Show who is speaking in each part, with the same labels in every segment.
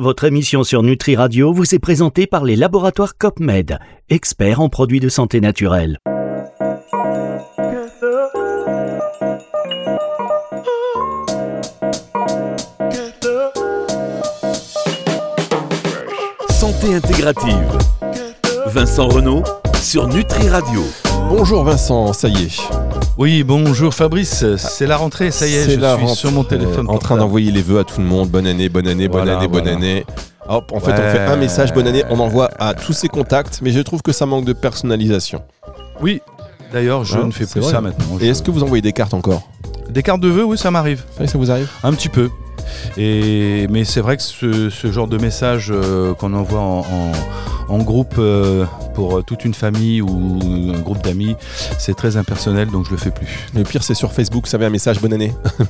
Speaker 1: Votre émission sur Nutri Radio vous est présentée par les laboratoires COPMED, experts en produits de santé naturelle.
Speaker 2: Santé intégrative. Vincent Renault sur Nutri Radio.
Speaker 3: Bonjour Vincent, ça y est.
Speaker 4: Oui, bonjour Fabrice, c'est la rentrée, ça y est, je suis sur mon
Speaker 3: rentrée,
Speaker 4: téléphone.
Speaker 3: En train d'envoyer les vœux à tout le monde. Bonne année, bonne année, bonne
Speaker 4: Voilà,
Speaker 3: année, bonne
Speaker 4: voilà.
Speaker 3: année. Hop, en fait, on fait un message bonne année, on envoie à tous ses contacts, mais je trouve que ça manque de personnalisation.
Speaker 4: Oui, d'ailleurs, je
Speaker 3: Hein,
Speaker 4: ne fais plus
Speaker 3: vrai.
Speaker 4: ça maintenant.
Speaker 3: Et
Speaker 4: Je-
Speaker 3: est-ce que vous envoyez des cartes encore?
Speaker 4: Des cartes de vœux, oui, ça m'arrive,
Speaker 3: Ça, ça vous arrive?
Speaker 4: Un petit peu. Et, mais c'est vrai que ce, ce genre de message euh, qu'on envoie en, en- en groupe euh, pour toute une famille ou un groupe d'amis, c'est très impersonnel, donc je le fais plus.
Speaker 3: Le pire, c'est sur Facebook, vous savez, un message bonne année.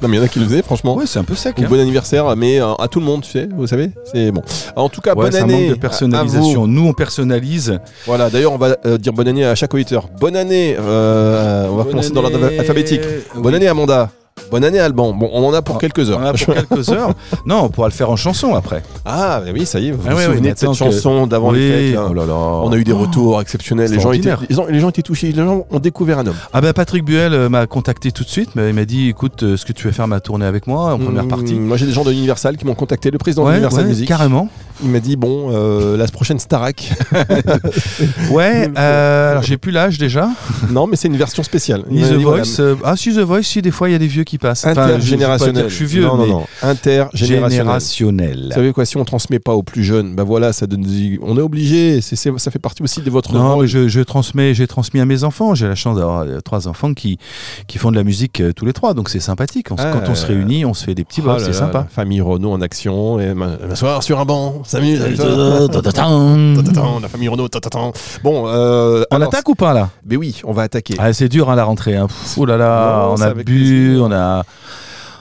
Speaker 3: non, mais il y en a qui le faisaient, franchement.
Speaker 4: Ouais, c'est un peu sec.
Speaker 3: Ou
Speaker 4: hein.
Speaker 3: bon anniversaire, mais euh, à tout le monde, tu sais, vous savez C'est bon. En tout cas,
Speaker 4: Ouais,
Speaker 3: bonne année.
Speaker 4: manque de personnalisation. Nous, on personnalise.
Speaker 3: Voilà, d'ailleurs, on va dire bonne année à chaque auditeur. Bonne année, euh, on va commencer dans l'ordre alphabétique. Bonne
Speaker 4: Oui.
Speaker 3: année, Amanda. Bonne année, Alban. Bon, on en a pour
Speaker 4: Ah,
Speaker 3: quelques heures.
Speaker 4: On en a pour quelques heures. Non, on pourra le faire en chanson après.
Speaker 3: Ah, mais oui, ça y est, vous
Speaker 4: Ah
Speaker 3: vous
Speaker 4: oui, oui,
Speaker 3: souvenez de cette
Speaker 4: que-
Speaker 3: chanson d'avant les fêtes
Speaker 4: oh là là.
Speaker 3: On a eu des retours exceptionnels, les gens, étaient,
Speaker 4: Extraordinaire.
Speaker 3: les, gens, les gens étaient touchés, les gens ont découvert un homme.
Speaker 4: Ah bah Patrick Buel euh, m'a contacté tout de suite, mais il m'a dit écoute, euh, est-ce que tu veux faire ma tournée avec moi en première
Speaker 3: Mmh,
Speaker 4: partie
Speaker 3: Moi j'ai des gens de Universal qui m'ont contacté, le président de
Speaker 4: Ouais,
Speaker 3: Universal
Speaker 4: ouais,
Speaker 3: Music.
Speaker 4: carrément.
Speaker 3: Il m'a dit bon, euh, la prochaine Starac.
Speaker 4: Ouais, euh, alors j'ai plus l'âge déjà.
Speaker 3: non, mais c'est une version spéciale.
Speaker 4: The Voice. ah si The Voice, si des fois il y a des vieux qui passent. Enfin, je- je vais pas
Speaker 3: intergénérationnel.
Speaker 4: Je suis vieux,
Speaker 3: non, non,
Speaker 4: mais
Speaker 3: non. Intergénérationnel.
Speaker 4: générationnel.
Speaker 3: Vous savez quoi, si on transmet pas aux plus jeunes, bah voilà, ça donne des- on est obligé, c'est, c'est- ça fait partie aussi de votre
Speaker 4: Non, mais je, je transmets, j'ai transmis à mes enfants. J'ai la chance d'avoir euh, trois enfants qui, qui font de la musique euh, tous les trois, donc c'est sympathique. On
Speaker 3: Ah,
Speaker 4: quand on se
Speaker 3: euh,
Speaker 4: réunit, on se fait des petits
Speaker 3: Oh
Speaker 4: boss,
Speaker 3: là
Speaker 4: c'est sympa.
Speaker 3: la Famille Renault en action, et ma- m'asseoir sur un banc, 5 minutes avec toi.
Speaker 4: On
Speaker 3: Tatatin, La famille Renault. Bon, euh, alors,
Speaker 4: attaque ou pas là?
Speaker 3: Mais oui, on va attaquer.
Speaker 4: ah, C'est dur hein, la rentrée. Hein. Oh là là, on a bu, on a, on a,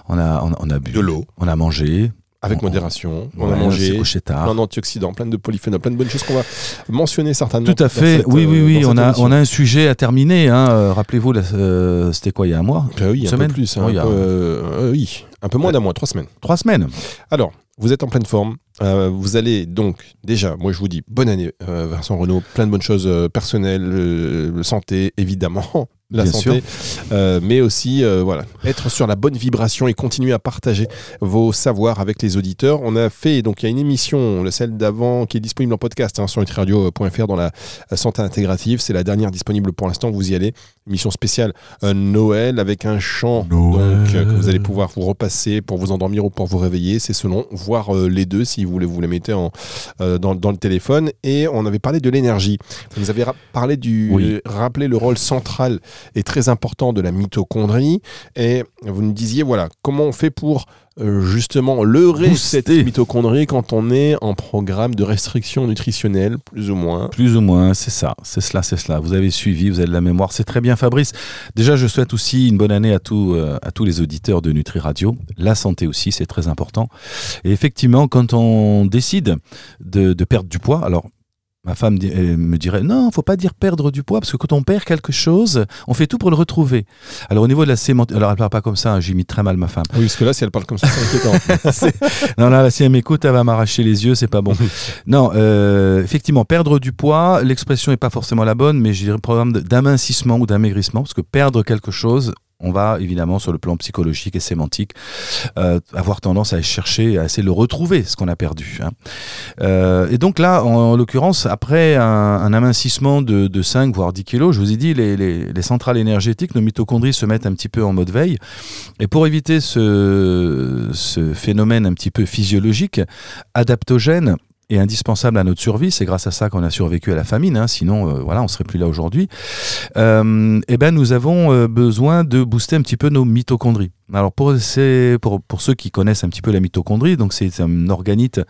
Speaker 4: on a, on a bu,
Speaker 3: De l'eau.
Speaker 4: on a mangé,
Speaker 3: Avec
Speaker 4: on-
Speaker 3: modération, on a mangé. Plein d'antioxydants, plein de polyphénols, plein de bonnes choses qu'on va mentionner certainement.
Speaker 4: Tout à fait.
Speaker 3: cette,
Speaker 4: oui, oui,
Speaker 3: euh,
Speaker 4: oui. On a,
Speaker 3: émission.
Speaker 4: on a un sujet à terminer. Hein. Euh, Rappelez-vous, euh, c'était quoi il y a un mois?
Speaker 3: Oui,
Speaker 4: Une
Speaker 3: un
Speaker 4: semaine?
Speaker 3: peu plus. hein,
Speaker 4: Oh, y
Speaker 3: un, peu, euh, oui, un peu moins d'un mois, trois semaines.
Speaker 4: Trois semaines.
Speaker 3: Alors, vous êtes en pleine forme. Euh, vous allez donc, déjà, moi je vous dis bonne année, euh, Vincent Renault. Plein de bonnes choses euh, personnelles, santé, évidemment. La
Speaker 4: Bien
Speaker 3: santé, Euh, mais aussi euh, voilà, être sur la bonne vibration et continuer à partager vos savoirs avec les auditeurs. On a fait donc il y a une émission, celle d'avant, qui est disponible en podcast hein, sur nutriradio.fr dans la santé intégrative. C'est la dernière disponible pour l'instant. Vous y allez. Émission spéciale euh, Noël avec un chant donc, que vous allez pouvoir vous repasser pour vous endormir ou pour vous réveiller. C'est selon, voire les deux si vous voulez vous les mettez en, dans, dans le téléphone. Et on avait parlé de l'énergie. Vous nous avez ra- parlé du,
Speaker 4: Oui.
Speaker 3: rappelé le rôle central et très important de la mitochondrie. Et vous nous disiez, voilà, comment on fait pour euh, justement leurrer
Speaker 4: Booster.
Speaker 3: cette mitochondrie quand on est en programme de restriction nutritionnelle, plus ou moins?
Speaker 4: Plus ou moins, c'est ça, c'est cela, c'est cela. Vous avez suivi, vous avez de la mémoire, c'est très bien, Fabrice. Déjà, je souhaite aussi une bonne année à, tous, euh, à tous les auditeurs de Nutri Radio. La santé aussi, c'est très important. Et effectivement, quand on décide de, de perdre du poids, alors. Ma femme me dirait non, faut pas dire perdre du poids parce que quand on perd quelque chose, on fait tout pour le retrouver. Alors au niveau de la sémantique, alors elle parle pas comme ça, hein, j'imite très mal ma femme.
Speaker 3: Oui, parce que là, si elle parle comme ça, c'est inquiétant.
Speaker 4: Non, là, si elle m'écoute, elle va m'arracher les yeux, c'est pas bon. non, euh, effectivement, perdre du poids, l'expression n'est pas forcément la bonne, mais je dirais programme d'amincissement ou d'amaigrissement, parce que perdre quelque chose, on va évidemment sur le plan psychologique et sémantique euh, avoir tendance à chercher, à essayer de retrouver, ce qu'on a perdu. hein. Euh, et donc là, en, en l'occurrence, après un, amincissement de, de 5 voire 10 kilos, je vous ai dit, les centrales énergétiques, nos mitochondries se mettent un petit peu en mode veille. Et pour éviter ce, ce phénomène un petit peu physiologique, adaptogène, indispensable à notre survie. C'est grâce à ça qu'on a survécu à la famine. hein. Sinon, euh, voilà, on serait plus là aujourd'hui. Euh, eh ben, nous avons euh, besoin de booster un petit peu nos mitochondries. Alors pour, ceux qui connaissent un petit peu la mitochondrie, donc c'est un organite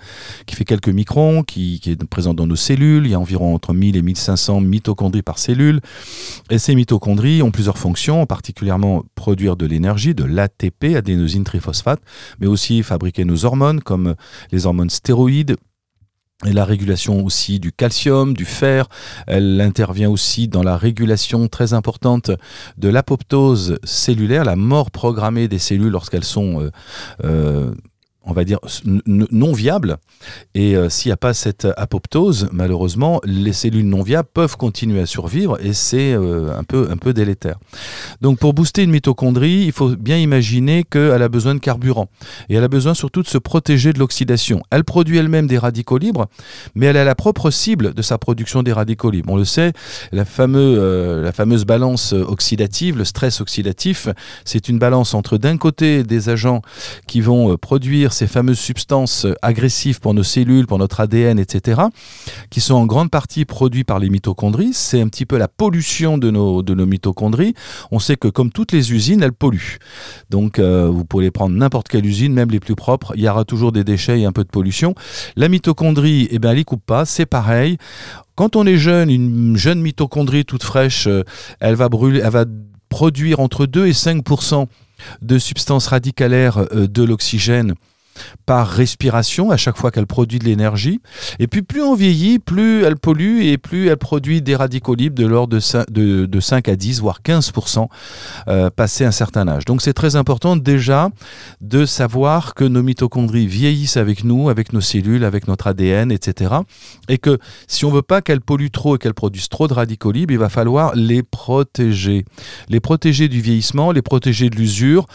Speaker 4: qui fait quelques microns, qui, qui est présent dans nos cellules. Il y a environ entre 1000 et 1500 mitochondries par cellule. Et ces mitochondries ont plusieurs fonctions, particulièrement produire de l'énergie, de l'ATP, adénosine triphosphate, mais aussi fabriquer nos hormones comme les hormones stéroïdes, et la régulation aussi du calcium, du fer. Elle intervient aussi dans la régulation très importante de l'apoptose cellulaire, la mort programmée des cellules lorsqu'elles sont euh, euh, on va dire, non viable. Et euh, s'il n'y a pas cette apoptose, malheureusement, les cellules non viables peuvent continuer à survivre et c'est euh, un, peu, un peu délétère. Donc pour booster une mitochondrie, il faut bien imaginer qu'elle a besoin de carburant. Et elle a besoin surtout de se protéger de l'oxydation. Elle produit elle-même des radicaux libres, mais elle a la propre cible de sa production des radicaux libres. On le sait, la, euh, la fameuse balance oxydative, le stress oxydatif, c'est une balance entre d'un côté des agents qui vont produire ces fameuses substances agressives pour nos cellules, pour notre ADN, etc., qui sont en grande partie produits par les mitochondries. C'est un petit peu la pollution de nos, de nos mitochondries. On sait que comme toutes les usines, elles polluent. Donc euh, vous pouvez prendre n'importe quelle usine, même les plus propres, il y aura toujours des déchets et un peu de pollution. La mitochondrie, eh ben, elle n'y coupe pas, c'est pareil. Quand on est jeune, une jeune mitochondrie toute fraîche, euh, elle va brûler, elle va produire entre 2 et 5% de substances radicalaires euh, de l'oxygène par respiration à chaque fois qu'elle produit de l'énergie. Et puis plus on vieillit, plus elle pollue et plus elle produit des radicaux libres de l'ordre de 5, à 10, voire 15% euh, passé un certain âge. Donc c'est très important déjà de savoir que nos mitochondries vieillissent avec nous, avec nos cellules, avec notre ADN, etc. Et que si on veut pas qu'elles polluent trop et qu'elles produisent trop de radicaux libres, il va falloir les protéger. Les protéger du vieillissement, les protéger de l'usure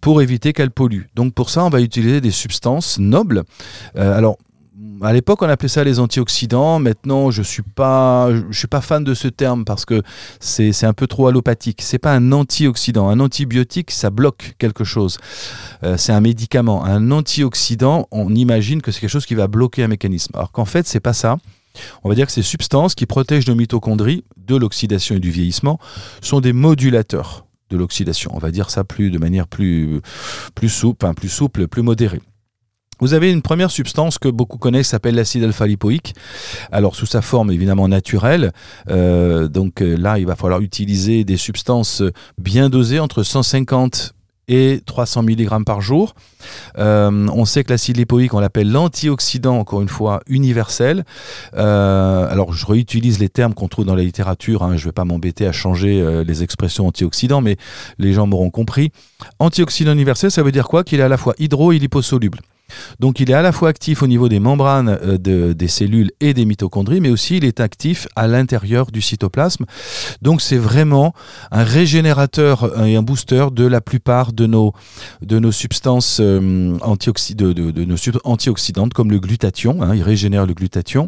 Speaker 4: pour éviter qu'elles polluent. Donc pour ça, on va utiliser des substances nobles. Euh, alors, à l'époque, on appelait ça les antioxydants. Maintenant, je suis pas, je suis pas fan de ce terme parce que c'est un peu trop allopathique. C'est pas un antioxydant. Un antibiotique, ça bloque quelque chose. Euh, c'est un médicament. Un antioxydant, on imagine que c'est quelque chose qui va bloquer un mécanisme. Alors qu'en fait, c'est pas ça. On va dire que ces substances qui protègent nos mitochondries de l'oxydation et du vieillissement sont des modulateurs de l'oxydation. On va dire ça plus de manière plus, plus souple, plus souple, plus modérée. Vous avez une première substance que beaucoup connaissent, s'appelle l'acide alpha-lipoïque. Alors sous sa forme évidemment naturelle, euh, donc euh, là il va falloir utiliser des substances bien dosées entre 150 et 300 mg par jour. Euh, on sait que l'acide lipoïque, on l'appelle l'antioxydant, encore une fois, universel. Alors, je réutilise les termes qu'on trouve dans la littérature. Hein. je ne vais pas m'embêter à changer les expressions antioxydants, mais les gens m'auront compris. Antioxydant universel, ça veut dire quoi? Qu'il est à la fois hydro et liposoluble. Donc il est à la fois actif au niveau des membranes euh, des cellules et des mitochondries, mais aussi il est actif à l'intérieur du cytoplasme. Donc c'est vraiment un régénérateur et un booster de la plupart de nos, substances euh, antioxydantes comme le glutathion. Hein. il régénère le glutathion.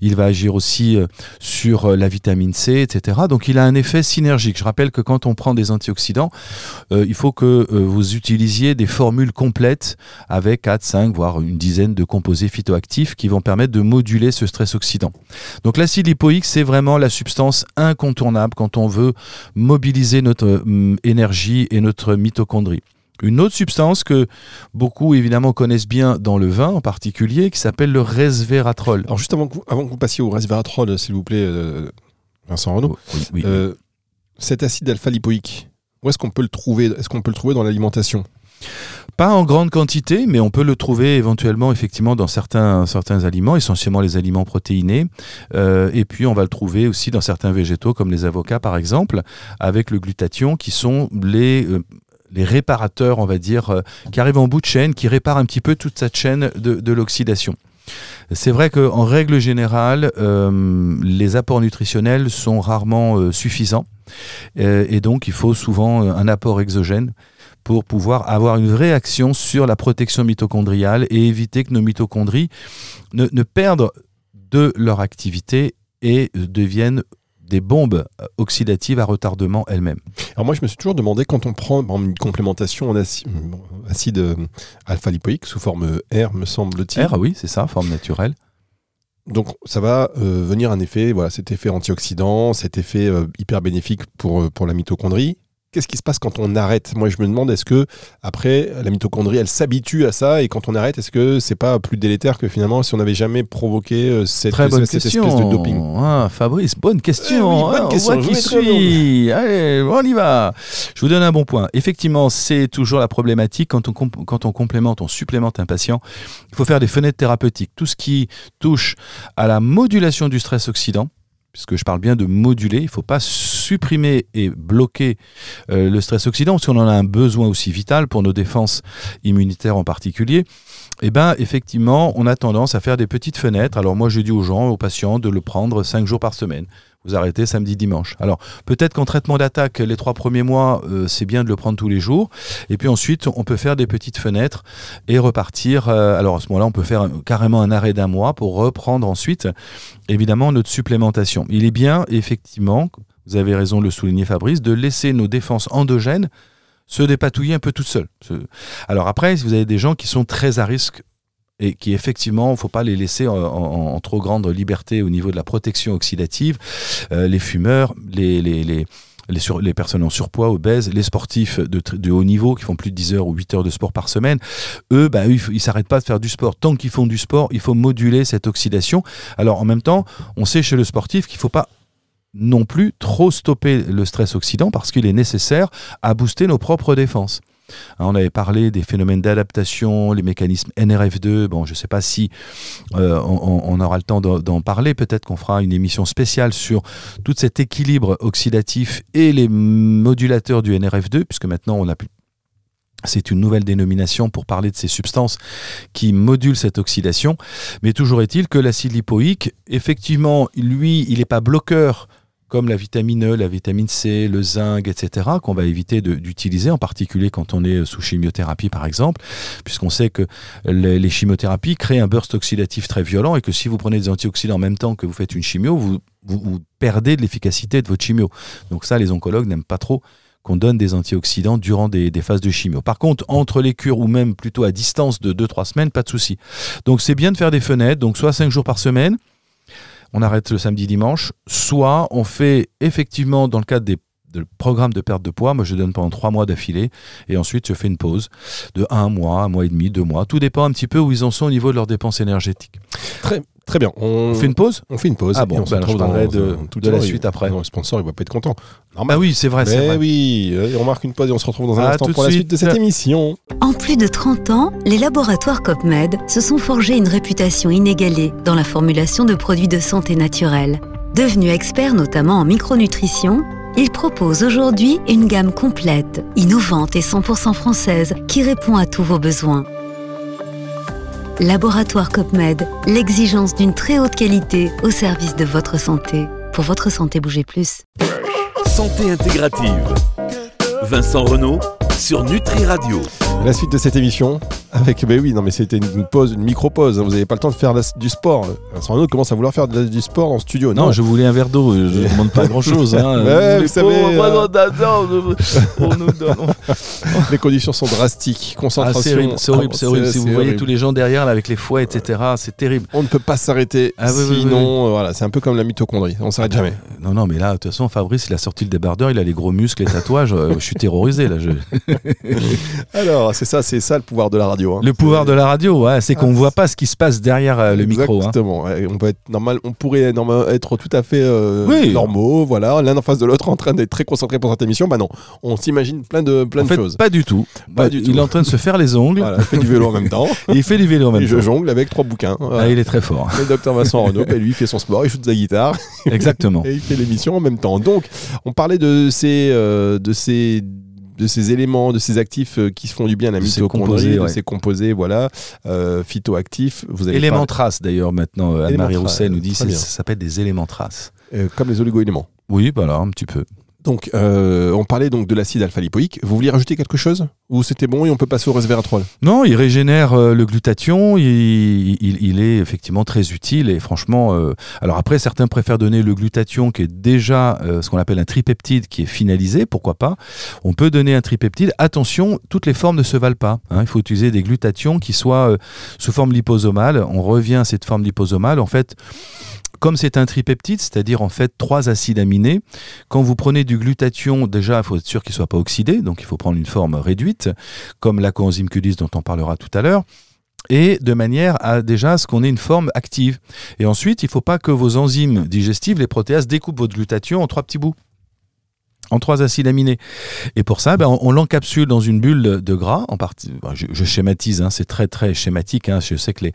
Speaker 4: Il va agir aussi euh, sur la vitamine C, etc. Donc il a un effet synergique. Je rappelle que quand on prend des antioxydants, il faut que vous utilisiez des formules complètes avec 4, 5, voire une dizaine de composés phytoactifs qui vont permettre de moduler ce stress oxydant. Donc l'acide lipoïque, c'est vraiment la substance incontournable quand on veut mobiliser notre hum, énergie et notre mitochondrie. Une autre substance que beaucoup évidemment connaissent bien dans le vin en particulier, qui s'appelle le resveratrol.
Speaker 3: Alors juste avant que vous, avant que vous passiez au resveratrol, s'il vous plaît, euh, Vincent Renaud, euh, cet acide alpha-lipoïque, où est-ce qu'on peut le trouver Est-ce qu'on peut le trouver dans l'alimentation?
Speaker 4: Pas en grande quantité, mais on peut le trouver éventuellement effectivement dans certains, certains aliments, essentiellement les aliments protéinés. Euh, et puis on va le trouver aussi dans certains végétaux comme les avocats par exemple, avec le glutathion qui sont les... Euh, les réparateurs, on va dire, euh, qui arrivent en bout de chaîne, qui réparent un petit peu toute cette chaîne de, l'oxydation. C'est vrai qu'en règle générale, les apports nutritionnels sont rarement suffisants. et donc, il faut souvent un apport exogène pour pouvoir avoir une réaction sur la protection mitochondriale et éviter que nos mitochondries ne, perdent de leur activité et deviennent des bombes oxydatives à retardement elles-mêmes.
Speaker 3: Alors moi je me suis toujours demandé quand on prend une complémentation en acide, euh, alpha-lipoïque sous forme R me semble-t-il.
Speaker 4: R oui c'est ça, forme naturelle.
Speaker 3: Donc ça va euh, venir un effet, voilà, cet effet antioxydant, cet effet euh, hyper bénéfique pour, pour la mitochondrie qu'est-ce qui se passe quand on arrête? Moi, je me demande, est-ce que après la mitochondrie, elle s'habitue à ça et quand on arrête, est-ce que c'est pas plus délétère que finalement si on n'avait jamais provoqué euh, cette,
Speaker 4: Très bonne
Speaker 3: espèce
Speaker 4: de
Speaker 3: doping?
Speaker 4: Ah, Fabrice, bonne question.
Speaker 3: Eh bonne question.
Speaker 4: On voit qui suit. Allez, on y va. Je vous donne un bon point. Effectivement, c'est toujours la problématique quand on, quand on complémente, on supplémente un patient. Il faut faire des fenêtres thérapeutiques. Tout ce qui touche à la modulation du stress oxydant, puisque je parle bien de moduler, il ne faut pas supprimer et bloquer euh, le stress oxydant, parce qu'on en a un besoin aussi vital pour nos défenses immunitaires en particulier, eh ben, effectivement, on a tendance à faire des petites fenêtres. Alors moi, je dis aux gens, aux patients, de le prendre 5 jours par semaine. Vous arrêtez samedi, dimanche. Alors peut-être qu'en traitement d'attaque, les trois premiers mois, euh, c'est bien de le prendre tous les jours. Et puis ensuite, on peut faire des petites fenêtres et repartir. euh, alors à ce moment-là, on peut faire carrément un arrêt d'un mois pour reprendre ensuite, évidemment, notre supplémentation. Il est bien, effectivement, vous avez raison de le souligner Fabrice, de laisser nos défenses endogènes se dépatouiller un peu toutes seules. Se- Alors après, si vous avez des gens qui sont très à risque et qui effectivement, il ne faut pas les laisser en, trop grande liberté au niveau de la protection oxydative, euh, les fumeurs, les, les, les, les, personnes en surpoids, obèses, les sportifs de haut niveau qui font plus de 10 heures ou 8 heures de sport par semaine, eux, bah, eux, ils ne s'arrêtent pas de faire du sport. Tant qu'ils font du sport, il faut moduler cette oxydation. Alors en même temps, on sait chez le sportif qu'il ne faut pas non plus trop stopper le stress oxydant parce qu'il est nécessaire à booster nos propres défenses. Hein, On avait parlé des phénomènes d'adaptation, les mécanismes NRF2. Bon, je ne sais pas si euh, on, aura le temps d'en parler. Peut-être qu'on fera une émission spéciale sur tout cet équilibre oxydatif et les modulateurs du NRF2, puisque maintenant on a pu c'est une nouvelle dénomination pour parler de ces substances qui modulent cette oxydation. Mais toujours est-il que l'acide lipoïque, effectivement, lui, il n'est pas bloqueur comme la vitamine E, la vitamine C, le zinc, etc., qu'on va éviter d'utiliser, en particulier quand on est sous chimiothérapie, par exemple, puisqu'on sait que les, chimiothérapies créent un burst oxydatif très violent et que si vous prenez des antioxydants en même temps que vous faites une chimio, vous, vous- vous perdez de l'efficacité de votre chimio. Donc ça, les oncologues n'aiment pas trop qu'on donne des antioxydants durant des, phases de chimio. Par contre, entre les cures ou même plutôt à distance de 2-3 semaines, pas de souci. Donc c'est bien de faire des fenêtres, donc soit 5 jours par semaine, on arrête le samedi dimanche, soit on fait effectivement dans le cadre des de programme de perte de poids, moi je donne pendant 3 mois d'affilée et ensuite je fais une pause de 1 mois, 1 mois et demi, 2 mois. Tout dépend un petit peu où ils en sont au niveau de leurs dépenses énergétiques.
Speaker 3: Très bien. On,
Speaker 4: On fait une pause?
Speaker 3: on fait une pause.
Speaker 4: Ah
Speaker 3: et
Speaker 4: bon,
Speaker 3: on se
Speaker 4: bah alors
Speaker 3: retrouve dans-
Speaker 4: de-
Speaker 3: tout
Speaker 4: de la suite
Speaker 3: Il-
Speaker 4: après.
Speaker 3: Non, le sponsor, il va pas être content. Normal.
Speaker 4: Bah oui, c'est vrai, c'est
Speaker 3: Mais
Speaker 4: vrai.
Speaker 3: oui, euh, on marque une pause et on se retrouve dans un
Speaker 4: À
Speaker 3: instant pour la suite de cette émission.
Speaker 5: En plus de 30 ans, les laboratoires COPMED se sont forgés une réputation inégalée dans la formulation de produits de santé naturelle. Devenus experts notamment en micronutrition, ils proposent aujourd'hui une gamme complète, innovante et 100% française qui répond à tous vos besoins. Laboratoire COPMED, l'exigence d'une très haute qualité au service de votre santé. Pour votre santé, bougez plus.
Speaker 2: Santé intégrative. Vincent Renault sur Nutri Radio.
Speaker 3: La suite de cette émission avec, ben oui, non mais c'était une pause, une micro-pause. hein. Vous n'avez pas le temps de faire la- du sport. Vincent Renaud commence à vouloir faire de- du sport en studio.
Speaker 4: Non, je voulais un verre d'eau, je ne demande pas grand-chose. Hein.
Speaker 3: Ouais,
Speaker 4: Les
Speaker 3: vous savez,
Speaker 4: pauvres, moi,
Speaker 3: euh,
Speaker 4: non, non, non, on nous donne-
Speaker 3: Les conditions sont drastiques.
Speaker 4: Ah,
Speaker 3: Concentration.
Speaker 4: c'est horrible, c'est horrible,
Speaker 3: Ah,
Speaker 4: c'est horrible. Si vous voyez
Speaker 3: horrible.
Speaker 4: tous les gens derrière là, avec les fouets, etc., c'est terrible.
Speaker 3: On ne peut pas s'arrêter.
Speaker 4: Ah, oui, oui, oui,
Speaker 3: sinon, euh, voilà, c'est un peu comme la mitochondrie. On s'arrête jamais.
Speaker 4: Non, non, mais là, de toute façon, Fabrice, il a sorti le débardeur, il a les gros muscles, les tatouages. euh, je suis terrorisé là. je-
Speaker 3: Alors, c'est ça, c'est ça le pouvoir de la radio. hein.
Speaker 4: Le pouvoir de la radio, ouais, c'est qu'on
Speaker 3: Ah,
Speaker 4: ne voit pas ce qui se passe derrière euh, le micro. hein.
Speaker 3: Exactement. On peut être normal, on pourrait être tout à fait euh,
Speaker 4: Oui.
Speaker 3: normaux, voilà, l'un en face de l'autre, en train d'être très concentré pour cette émission. Bah non, on s'imagine plein de plein
Speaker 4: En
Speaker 3: de
Speaker 4: fait,
Speaker 3: choses.
Speaker 4: pas du tout.
Speaker 3: Pas du
Speaker 4: il
Speaker 3: tout.
Speaker 4: est en train de se faire les ongles.
Speaker 3: Voilà, il fait du vélo en même temps.
Speaker 4: il fait du vélo en même
Speaker 3: Et je
Speaker 4: temps.
Speaker 3: jongle avec trois bouquins. Voilà.
Speaker 4: Ah, il est très fort.
Speaker 3: Le docteur Vincent Renaud, bah, lui, il fait son sport, il joue de sa guitare
Speaker 4: Exactement.
Speaker 3: et il fait l'émission en même temps. Donc, on parlait de ces, euh, de ces de ces éléments, de ces actifs euh, qui se font du bien à la mitochondrie, de
Speaker 4: ouais.
Speaker 3: ces composés, voilà, euh, phytoactifs. Vous avez
Speaker 4: Éléments traces d'ailleurs maintenant. euh, Anne-Marie Rousset nous dit ça s'appelle des éléments traces.
Speaker 3: euh, comme les oligo-éléments.
Speaker 4: Oui, voilà, un petit peu.
Speaker 3: Donc, euh, on parlait donc de l'acide alpha-lipoïque. Vous vouliez rajouter quelque chose? Ou c'était bon et on peut passer au resveratrol
Speaker 4: Non, il régénère euh, le glutathion, il, est effectivement très utile et franchement, euh, alors après certains préfèrent donner le glutathion qui est déjà ce qu'on appelle un tripeptide qui est finalisé, pourquoi pas. On peut donner un tripeptide, attention, toutes les formes ne se valent pas, hein. il faut utiliser des glutations qui soient sous forme liposomale, on revient à cette forme liposomale, en fait... Comme c'est un tripeptide, c'est-à-dire en fait trois acides aminés, quand vous prenez du glutathion, déjà, il faut être sûr qu'il ne soit pas oxydé, donc il faut prendre une forme réduite, comme la coenzyme Q10 dont on parlera tout à l'heure, et de manière à déjà ce qu'on ait une forme active. Et ensuite, il ne faut pas que vos enzymes digestives, les protéases, découpent votre glutathion en trois petits bouts. En trois acides aminés. Et pour ça, ben, on, on l'encapsule dans une bulle de gras. En partie, je, je schématise, hein, c'est très très schématique. hein. Je sais que les,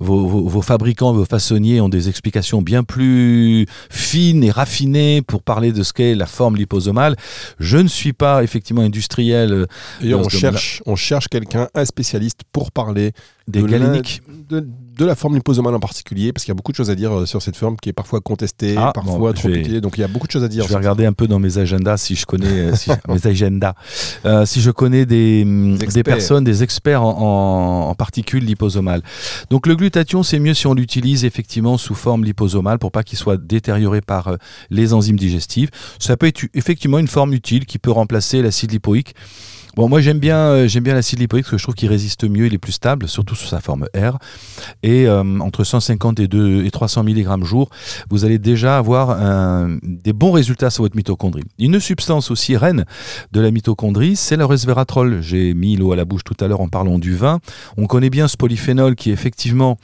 Speaker 4: vos, vos- vos fabricants, vos façonniers ont des explications bien plus fines et raffinées pour parler de ce qu'est la forme liposomale. Je ne suis pas effectivement industriel euh, dans
Speaker 3: on cherche, on cherche quelqu'un, un spécialiste, pour parler
Speaker 4: des galéniques.
Speaker 3: de, de la forme liposomale en particulier, parce qu'il y a beaucoup de choses à dire euh, sur cette forme qui est parfois contestée,
Speaker 4: Ah,
Speaker 3: parfois
Speaker 4: bon,
Speaker 3: trop
Speaker 4: je vais-
Speaker 3: utilisée. Donc il y a beaucoup de choses à dire.
Speaker 4: Je vais regarder un peu dans mes agendas si je connais euh, si, mes agendas Euh, si je connais des,
Speaker 3: Des
Speaker 4: des
Speaker 3: experts.
Speaker 4: personnes des experts en, en- en particules liposomales. Donc le glutathion c'est mieux si on l'utilise effectivement sous forme liposomale pour pas qu'il soit détérioré par euh, les enzymes digestives. Ça peut être effectivement une forme utile qui peut remplacer l'acide lipoïque. Bon, moi j'aime bien, euh, j'aime bien l'acide lipoïque parce que je trouve qu'il résiste mieux, il est plus stable, surtout sous sa forme R. Et euh, entre 150 et, 2, et 300 mg jour, vous allez déjà avoir des bons résultats sur votre mitochondrie. Une substance aussi reine de la mitochondrie, c'est le resveratrol. J'ai mis l'eau à la bouche tout à l'heure en parlant du vin. On connaît bien ce polyphénol qui effectivement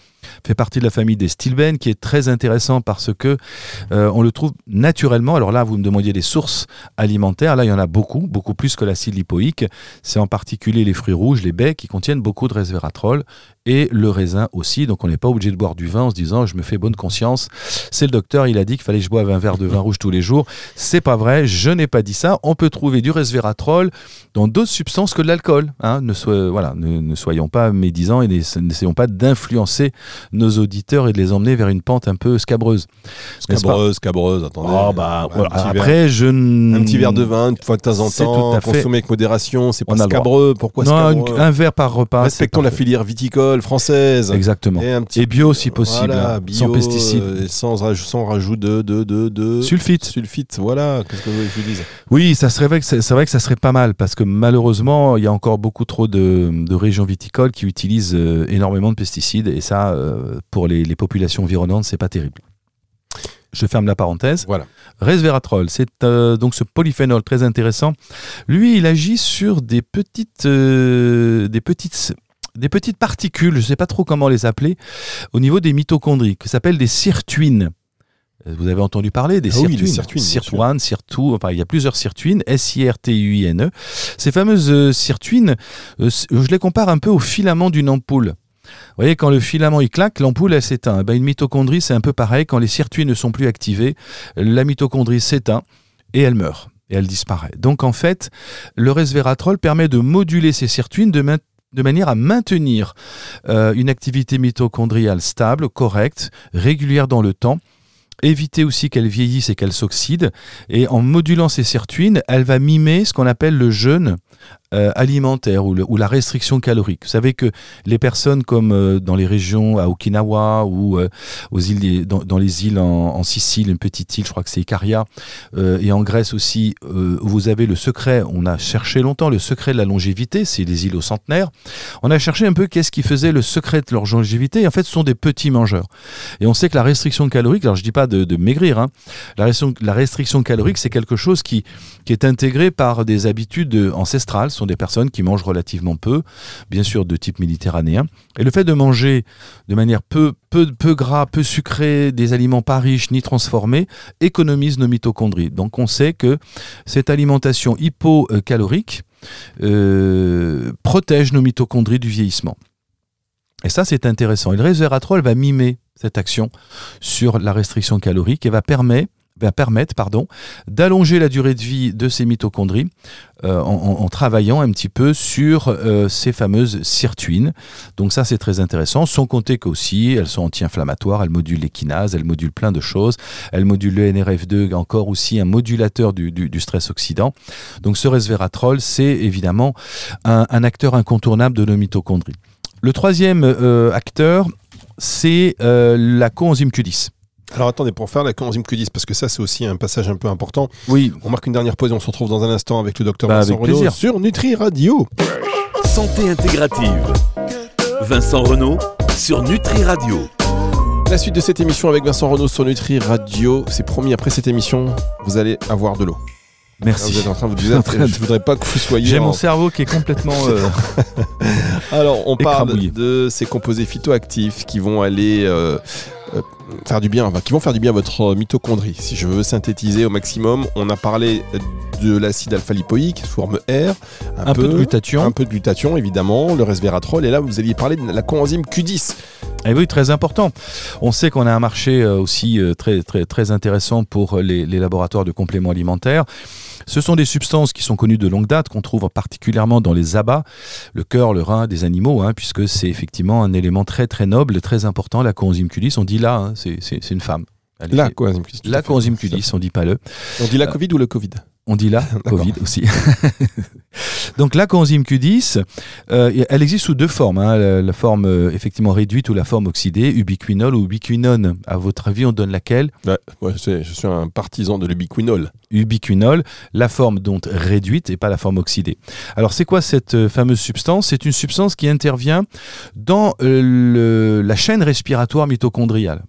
Speaker 4: fait partie de la famille des stilbènes, qui est très intéressant parce que euh, on le trouve naturellement. Alors là, vous me demandiez des sources alimentaires. Là, il y en a beaucoup, beaucoup plus que l'acide lipoïque. C'est en particulier les fruits rouges, les baies, qui contiennent beaucoup de resveratrol et le raisin aussi. Donc on n'est pas obligé de boire du vin en se disant je me fais bonne conscience. C'est le docteur, il a dit qu'il fallait que je boive un verre de vin rouge tous les jours. C'est pas vrai, je n'ai pas dit ça. On peut trouver du resveratrol dans d'autres substances que de l'alcool. hein. Ne, so- voilà, ne, ne soyons pas médisants et n'essa- n'essayons pas d'influencer nos auditeurs et de les emmener vers une pente un peu scabreuse.
Speaker 3: Scabreuse, scabreuse, attendez.
Speaker 4: Oh, bah,
Speaker 3: Un
Speaker 4: voilà.
Speaker 3: petit verre-
Speaker 4: après, je n-
Speaker 3: Un petit verre de vin, une fois de temps en temps, consommé avec modération, c'est pas scabreux. Pourquoi
Speaker 4: Non,
Speaker 3: scabreux
Speaker 4: un verre par repas.
Speaker 3: Respectons la filière viticole française.
Speaker 4: Exactement.
Speaker 3: Et, un petit
Speaker 4: Et bio si possible,
Speaker 3: Voilà,
Speaker 4: hein,
Speaker 3: bio,
Speaker 4: sans pesticides.
Speaker 3: euh, sans, raj- sans rajout de, de, de, de
Speaker 4: Sulfite.
Speaker 3: sulfite. Voilà, qu'est-ce que vous voulez que je vous dise?
Speaker 4: Oui, ça serait vrai que c'est c'est vrai que ça serait pas mal parce que malheureusement, il y a encore beaucoup trop de, de régions viticoles qui utilisent euh, énormément de pesticides et ça, euh, pour les, les populations environnantes, c'est pas terrible. Je ferme la parenthèse.
Speaker 3: Voilà.
Speaker 4: Resveratrol, c'est euh, donc ce polyphénol très intéressant. Lui, il agit sur des petites, euh, des petites, des petites particules, je ne sais pas trop comment les appeler, au niveau des mitochondries, qui s'appellent des sirtuines. Euh, Vous avez entendu parler des
Speaker 3: Ah oui,
Speaker 4: sirtuines
Speaker 3: sirtuines, bien sûr.
Speaker 4: Sirt1, Sirt2, enfin il y a plusieurs sirtuines, S-I-R-T-U-I-N-E. Ces fameuses euh, sirtuines, euh, je les compare un peu au filament d'une ampoule. Vous voyez, quand le filament il claque, l'ampoule elle s'éteint. Eh ben, une mitochondrie, c'est un peu pareil. Quand les sirtuines ne sont plus activées, la mitochondrie s'éteint et elle meurt. Et elle disparaît. Donc en fait, le resveratrol permet de moduler ces sirtuines de, de manière à maintenir euh, une activité mitochondriale stable, correcte, régulière dans le temps. Éviter aussi qu'elle vieillisse et qu'elle s'oxyde. Et en modulant ces sirtuines, elle va mimer ce qu'on appelle le jeûne euh, alimentaire ou, la restriction calorique. Vous savez que les personnes comme euh, dans les régions à Okinawa ou euh, aux îles, dans, les îles en, Sicile, une petite île, je crois que c'est Icaria, et en Grèce aussi, vous avez le secret, on a cherché longtemps le secret de la longévité, c'est les îles au centenaire. On a cherché un peu qu'est-ce qui faisait le secret de leur longévité, et en fait ce sont des petits mangeurs. Et on sait que la restriction calorique, alors je dis pas de, maigrir, hein, la, restriction, calorique c'est quelque chose qui, qui est intégré par des habitudes ancestrales, ce des personnes qui mangent relativement peu, bien sûr de type méditerranéen. Et le fait de manger de manière peu, peu, peu gras, peu sucré, des aliments pas riches ni transformés, économise nos mitochondries. Donc on sait que cette alimentation hypocalorique euh, protège nos mitochondries du vieillissement. Et ça, c'est intéressant. Et le resveratrol va mimer cette action sur la restriction calorique et va permettre va permettre pardon, d'allonger la durée de vie de ces mitochondries euh, en, travaillant un petit peu sur euh, ces fameuses sirtuines. Donc ça c'est très intéressant, sans compter qu'aussi elles sont anti-inflammatoires, elles modulent les kinases, elles modulent plein de choses, elles modulent le NRF2, encore aussi un modulateur du, stress oxydant. Donc ce resveratrol c'est évidemment un, acteur incontournable de nos mitochondries. Le troisième euh, acteur c'est la coenzyme Q10.
Speaker 3: Alors attendez, pour faire la coenzyme Q10, parce que ça c'est aussi un passage un peu important,
Speaker 4: Oui,
Speaker 3: on marque une dernière pause et on se retrouve dans un instant avec le docteur
Speaker 4: Bah,
Speaker 3: Vincent
Speaker 4: avec
Speaker 3: Renaud
Speaker 4: plaisir.
Speaker 3: sur Nutri Radio.
Speaker 2: Santé intégrative. Vincent Renault sur Nutri Radio.
Speaker 3: La suite de cette émission avec Vincent Renaud sur Nutri Radio, c'est promis, après cette émission, vous allez avoir de l'eau. Là,
Speaker 4: merci.
Speaker 3: vous êtes en train de vous dire, je voudrais pas que vous soyez
Speaker 4: J'ai
Speaker 3: en-
Speaker 4: mon cerveau qui est complètement. euh,
Speaker 3: Alors, on parle de ces composés phytoactifs qui vont aller euh, faire du bien, enfin, qui vont faire du bien à votre mitochondrie. Si je veux synthétiser au maximum, on a parlé de l'acide alpha-lipoïque, forme R,
Speaker 4: Un peu de glutathion.
Speaker 3: un peu de glutathion évidemment, le resveratrol, et là vous alliez parler de la coenzyme Q10.
Speaker 4: Et Eh oui, très important. On sait qu'on a un marché euh, aussi euh, très, très, très intéressant pour euh, les, les laboratoires de compléments alimentaires. Ce sont des substances qui sont connues de longue date, qu'on trouve particulièrement dans les abats, le cœur, le rein des animaux, hein, puisque c'est effectivement un élément très très noble, très important. La coenzyme Q10, on dit là, hein, c'est une femme.
Speaker 3: La coenzyme Q10. tout à
Speaker 4: la coenzyme Q10, on dit pas le.
Speaker 3: On dit la Covid ou le Covid?
Speaker 4: On dit là, Covid aussi. Donc la coenzyme Q10, euh, elle existe sous deux formes. hein. la, la forme euh, effectivement réduite ou la forme oxydée, ubiquinol ou ubiquinone. À votre avis, on donne laquelle?
Speaker 3: Ouais, je suis un partisan de l'ubiquinol.
Speaker 4: Ubiquinol, la forme donc réduite et pas la forme oxydée. Alors c'est quoi cette euh, fameuse substance? C'est une substance qui intervient dans le- la chaîne respiratoire mitochondriale.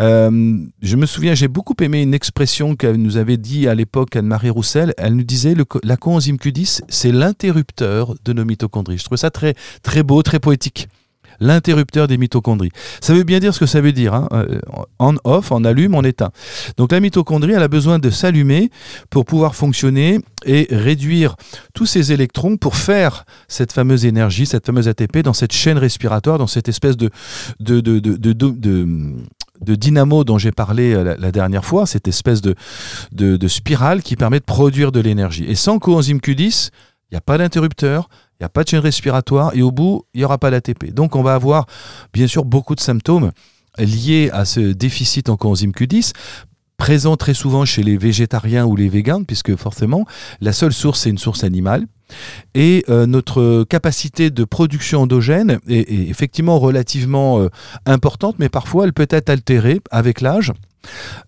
Speaker 4: Euh, je me souviens, j'ai beaucoup aimé une expression qu'elle nous avait dit à l'époque Anne-Marie Roussel. Elle nous disait le la coenzyme Q10, c'est l'interrupteur de nos mitochondries. Je trouve ça très, très beau, très poétique. L'interrupteur des mitochondries. Ça veut bien dire ce que ça veut dire. hein. Euh, En off, en allume, en éteint. Donc la mitochondrie, elle a besoin de s'allumer pour pouvoir fonctionner et réduire tous ces électrons pour faire cette fameuse énergie, cette fameuse ATP dans cette chaîne respiratoire, dans cette espèce de, de- dynamo dont j'ai parlé euh, la, dernière fois, cette espèce de, de, de spirale qui permet de produire de l'énergie. Et sans coenzyme Q10, il n'y a pas d'interrupteur, il n'y a pas de chaîne respiratoire et au bout, il n'y aura pas d'ATP. Donc on va avoir bien sûr beaucoup de symptômes liés à ce déficit en coenzyme Q10 présent très souvent chez les végétariens ou les véganes, puisque forcément, la seule source, c'est une source animale. Et euh, notre capacité de production endogène est, effectivement relativement euh, importante, mais parfois elle peut être altérée avec l'âge,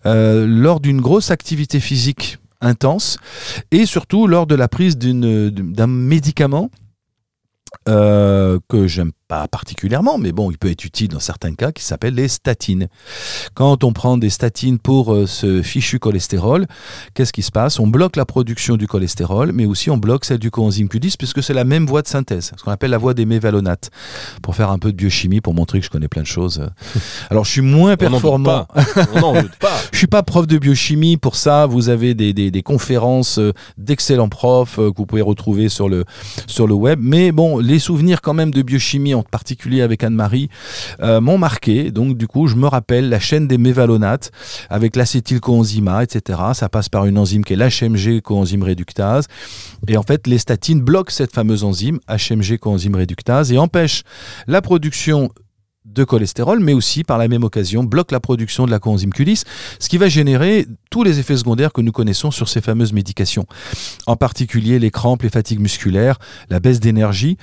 Speaker 4: euh, lors d'une grosse activité physique intense, et surtout lors de la prise d'un médicament euh, que j'aime pas particulièrement, mais bon, il peut être utile dans certains cas, qui s'appelle les statines. Quand on prend des statines pour euh, ce fichu cholestérol, qu'est-ce qui se passe? On bloque la production du cholestérol, mais aussi on bloque celle du coenzyme Q10, puisque c'est la même voie de synthèse, ce qu'on appelle la voie des mévalonates, pour faire un peu de biochimie, pour montrer que je connais plein de choses. Alors, je suis moins performant.
Speaker 3: On n'en doute pas.
Speaker 4: Je suis pas prof de biochimie. Pour ça, vous avez des, des- des conférences euh, d'excellents profs que vous pouvez retrouver sur le, sur le web. Mais bon, les souvenirs quand même de biochimie, en particulier avec Anne-Marie, euh, m'ont marqué. Donc du coup, je me rappelle la chaîne des mévalonates avec l'acétylcoenzyma, etc. Ça passe par une enzyme qui est l'HMG coenzyme réductase. Et en fait, les statines bloquent cette fameuse enzyme HMG coenzyme réductase et empêchent la production de cholestérol, mais aussi par la même occasion bloque la production de la coenzyme Q10, ce qui va générer tous les effets secondaires que nous connaissons sur ces fameuses médications, en particulier les crampes, les fatigues musculaires, la baisse d'énergie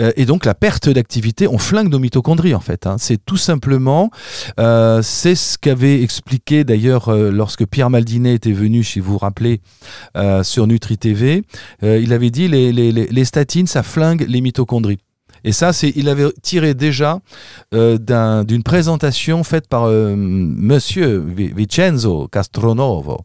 Speaker 4: euh, et donc la perte d'activité. On flingue nos mitochondries en fait. hein. C'est tout simplement, euh, c'est ce qu'avait expliqué d'ailleurs euh, lorsque Pierre Maldinet était venu, si vous vous rappelez, sur Nutri TV. Il avait dit les statines, ça flingue les mitochondries. Et ça, c'est, il avait tiré déjà euh, d'un- d'une présentation faite par euh, Monsieur Vi- Vincenzo Castronovo,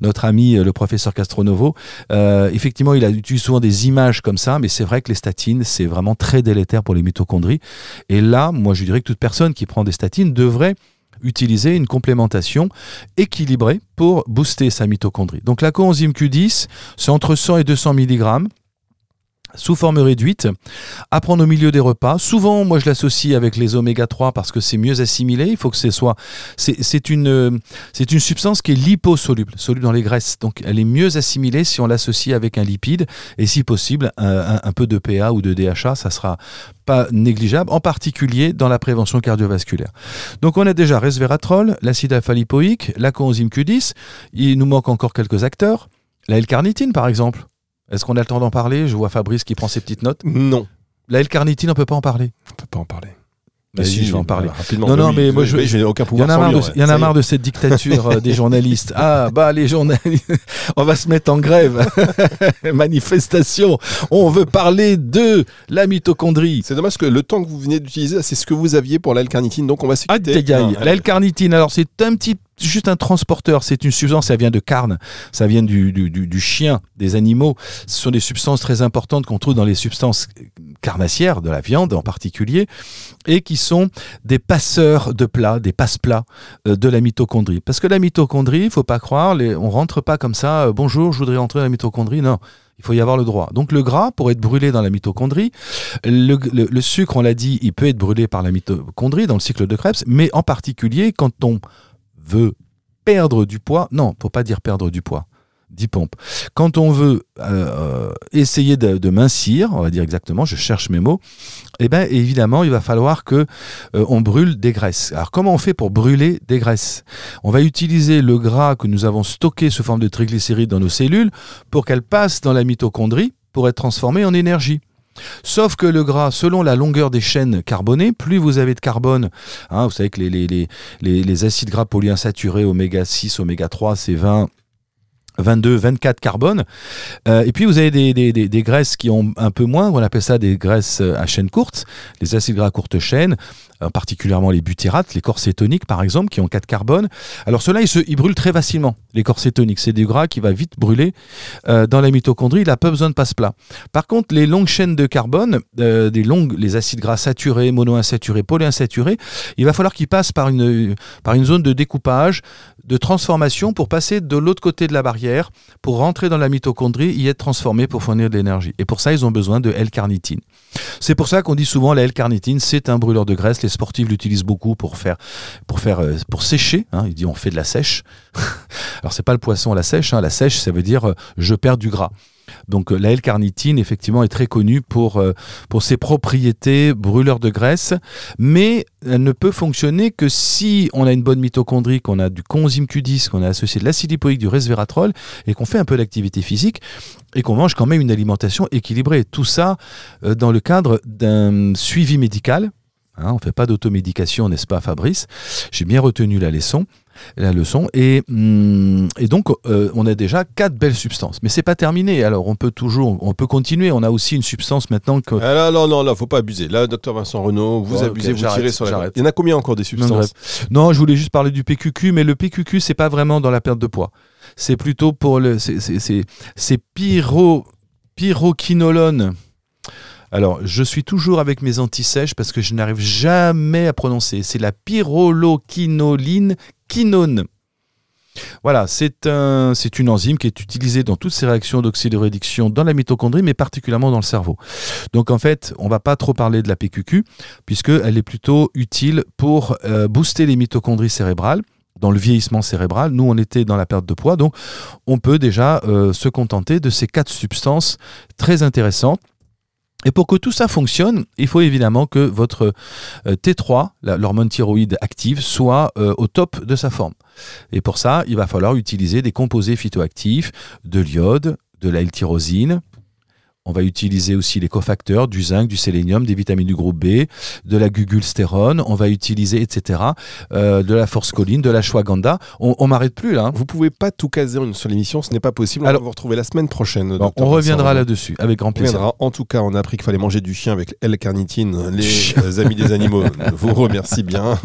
Speaker 4: notre ami euh, le professeur Castronovo. Euh, effectivement, il a utilisé souvent des images comme ça, mais c'est vrai que les statines, c'est vraiment très délétère pour les mitochondries. Et là, moi, je dirais que toute personne qui prend des statines devrait utiliser une complémentation équilibrée pour booster sa mitochondrie. Donc la coenzyme Q10, c'est entre 100 et 200 mg sous forme réduite, à prendre au milieu des repas. Souvent, moi, je l'associe avec les oméga 3 parce que c'est mieux assimilé. Il faut que ce soit. C'est une, euh, une substance qui est liposoluble, soluble dans les graisses. Donc, elle est mieux assimilée si on l'associe avec un lipide et, si possible, un peu de PA ou de DHA. Ça sera pas négligeable, en particulier dans la prévention cardiovasculaire. Donc, on a déjà resveratrol, l'acide alpha-lipoïque, la coenzyme Q10. Il nous manque encore quelques acteurs. La L-carnitine, par exemple. Est-ce qu'on a le temps d'en parler? Je vois Fabrice qui prend ses petites notes.
Speaker 3: Non,
Speaker 4: La L-carnitine, on peut pas en parler.
Speaker 3: on peut pas en parler.
Speaker 4: Bah si, je vais en parler.
Speaker 3: Rapidement.
Speaker 4: Non, non, mais moi,
Speaker 3: oui,
Speaker 4: je-
Speaker 3: n'ai aucun
Speaker 4: Il y
Speaker 3: pouvoir
Speaker 4: en a marre, de,
Speaker 3: ouais.
Speaker 4: y en a marre de cette dictature euh, des journalistes. Ah, bah les journalistes, on va se mettre en grève. Manifestation. On veut parler de la mitochondrie.
Speaker 3: C'est dommage que le temps que vous venez d'utiliser, c'est ce que vous aviez pour l'L-carnitine, donc on va
Speaker 4: Ah,
Speaker 3: s'écouter.
Speaker 4: dégaille.
Speaker 3: Ah,
Speaker 4: La L-carnitine, alors c'est un petit juste un transporteur. C'est une substance, ça vient de carne, ça vient du, du, du, du chien, des animaux. Ce sont des substances très importantes qu'on trouve dans les substances carnassières, de la viande en particulier, et qui sont des passeurs de plats, des passe-plats euh, de la mitochondrie. Parce que la mitochondrie, il faut pas croire, les, on rentre pas comme ça, euh, bonjour, je voudrais entrer dans la mitochondrie. Non. Il faut y avoir le droit. Donc le gras, pour être brûlé dans la mitochondrie, le, le- le sucre, on l'a dit, il peut être brûlé par la mitochondrie dans le cycle de Krebs, mais en particulier quand on veut perdre du poids, non, faut pas dire perdre du poids, 10 pompes. Quand on veut euh, essayer de, de mincir, on va dire exactement, je cherche mes mots, eh bien évidemment, il va falloir que euh, on brûle des graisses. Alors comment on fait pour brûler des graisses? On va utiliser le gras que nous avons stocké sous forme de triglycérides dans nos cellules pour qu'elles passent dans la mitochondrie pour être transformées en énergie. Sauf que le gras, selon la longueur des chaînes carbonées, plus vous avez de carbone, hein, vous savez que les, les, les, les, acides gras polyinsaturés, oméga 6, oméga 3, c'est 20, 22, 24 carbone. Euh, et puis vous avez des, des, des, des graisses qui ont un peu moins, on appelle ça des graisses euh, à chaîne courte, les acides gras à courte chaîne, euh, particulièrement les butyrates, les corps cétoniques par exemple, qui ont 4 carbone. Alors ceux-là, ils, ils brûlent très facilement, les corps cétoniques. C'est des gras qui va vite brûler dans la mitochondrie, il n'a pas besoin de passe-plat. Par contre, les longues chaînes de carbone, des longues, les acides gras saturés, monoinsaturés, polyinsaturés, il va falloir qu'ils passent par une, par une zone de découpage, de transformation pour passer de l'autre côté de la barrière, pour rentrer dans la mitochondrie, y être transformé pour fournir de l'énergie. Et pour ça, ils ont besoin de L-carnitine. C'est pour ça qu'on dit souvent la L-carnitine, c'est un brûleur de graisse. Les sportifs l'utilisent beaucoup pour faire, pour faire, euh, pour sécher. Hein. Ils disent on fait de la sèche. Alors c'est pas le poisson à la sèche. Hein. La sèche, ça veut dire euh, je perds du gras. Donc euh, la L-carnitine, effectivement, est très connue pour, euh, pour ses propriétés brûleurs de graisse, mais elle ne peut fonctionner que si on a une bonne mitochondrie, qu'on a du coenzyme Q10, qu'on a associé de l'acide lipoïque, du resveratrol, et qu'on fait un peu d'activité physique, et qu'on mange quand même une alimentation équilibrée. Tout ça euh, dans le cadre d'un suivi médical. Hein, on ne fait pas d'automédication, n'est-ce pas, Fabrice? J'ai bien retenu la leçon la leçon. Et, hum, et donc, euh, on a déjà quatre belles substances. Mais c'est pas terminé. Alors, on peut toujours, on peut continuer. On a aussi une substance maintenant que.
Speaker 3: Ah là, non, non, là, faut pas abuser. Là, docteur Vincent Renaud, vous abusez,
Speaker 4: ok,
Speaker 3: vous tirez sur la. Il y en a combien encore des substances
Speaker 4: Non, je voulais juste parler du PQQ, mais le PQQ, c'est pas vraiment dans la perte de poids. C'est plutôt pour le. C'est pyro, pyroquinolone. Alors, je suis toujours avec mes antisèches parce que je n'arrive jamais à prononcer. C'est la pyrroloquinoline quinone. Voilà, c'est un, c'est une enzyme qui est utilisée dans toutes ces réactions d'oxydoréduction dans la mitochondrie, mais particulièrement dans le cerveau. Donc en fait, on va pas trop parler de la PQQ, puisqu'elle est plutôt utile pour euh, booster les mitochondries cérébrales dans le vieillissement cérébral. Nous, on était dans la perte de poids, donc on peut déjà euh, se contenter de ces quatre substances très intéressantes. Et pour que tout ça fonctionne, il faut évidemment que votre euh, T3, la- l'hormone thyroïde active, soit euh, au top de sa forme. Et pour ça, il va falloir utiliser des composés phytoactifs, de l'iode, de la L-tyrosine. On va utiliser aussi les cofacteurs, du zinc, du sélénium, des vitamines du groupe B, de la gugulstérone. On va utiliser, etc., euh, de la forscoline, de la shwaganda. On, on m'arrête plus là. hein.
Speaker 3: Vous pouvez pas tout caser dans une seule émission, ce n'est pas possible. On
Speaker 4: Alors-
Speaker 3: va vous retrouver la semaine prochaine.
Speaker 4: Bon, on reviendra là-dessus avec grand
Speaker 3: On
Speaker 4: plaisir.
Speaker 3: reviendra. En tout cas, on a appris qu'il fallait manger du chien avec L-carnitine. Les euh, amis des animaux vous remercient bien.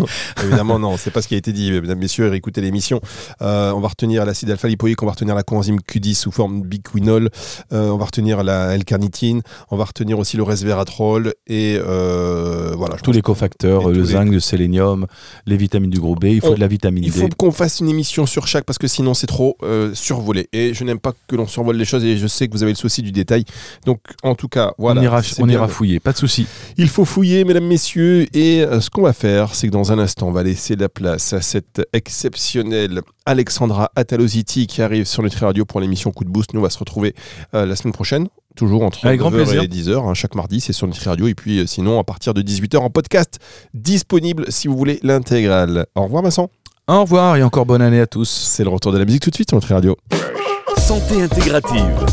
Speaker 3: Évidemment, non, c'est pas ce qui a été dit, mesdames, messieurs. Écoutez l'émission. Euh, on va retenir l'acide alpha-lipoïque, on va retenir la coenzyme Q10 sous forme biquinol, euh, on va retenir la L-carnitine, on va retenir aussi le resveratrol et euh, voilà.
Speaker 4: Tous les cofacteurs, le
Speaker 3: les-
Speaker 4: zinc, le sélénium, les vitamines du groupe B. Il faut
Speaker 3: On-
Speaker 4: de la vitamine
Speaker 3: Il
Speaker 4: D.
Speaker 3: faut qu'on fasse une émission sur chaque parce que sinon c'est trop euh, survolé. Et je n'aime pas que l'on survole les choses et je sais que vous avez le souci du détail. Donc en tout cas, voilà.
Speaker 4: on ira, on fouiller, pas de souci.
Speaker 3: Il faut fouiller, mesdames, messieurs. Et euh, ce qu'on va faire, c'est que dans un instant, on va laisser la place à cette exceptionnelle Alexandra Ataloziti qui arrive sur Nutri Radio pour l'émission Coup de Boost. Nous, on va se retrouver euh, la semaine prochaine. Toujours entre
Speaker 4: Avec grand
Speaker 3: 9h
Speaker 4: plaisir.
Speaker 3: et 10h, hein, chaque mardi, c'est sur Nutri Radio. Et puis euh, sinon, à partir de 18h en podcast, disponible si vous voulez l'intégrale. Au revoir, Vincent.
Speaker 4: Au revoir et encore bonne année à tous.
Speaker 3: C'est le retour de la musique tout de suite sur Nutri Radio.
Speaker 2: Santé intégrative.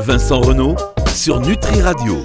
Speaker 2: Vincent Renault sur Nutri Radio.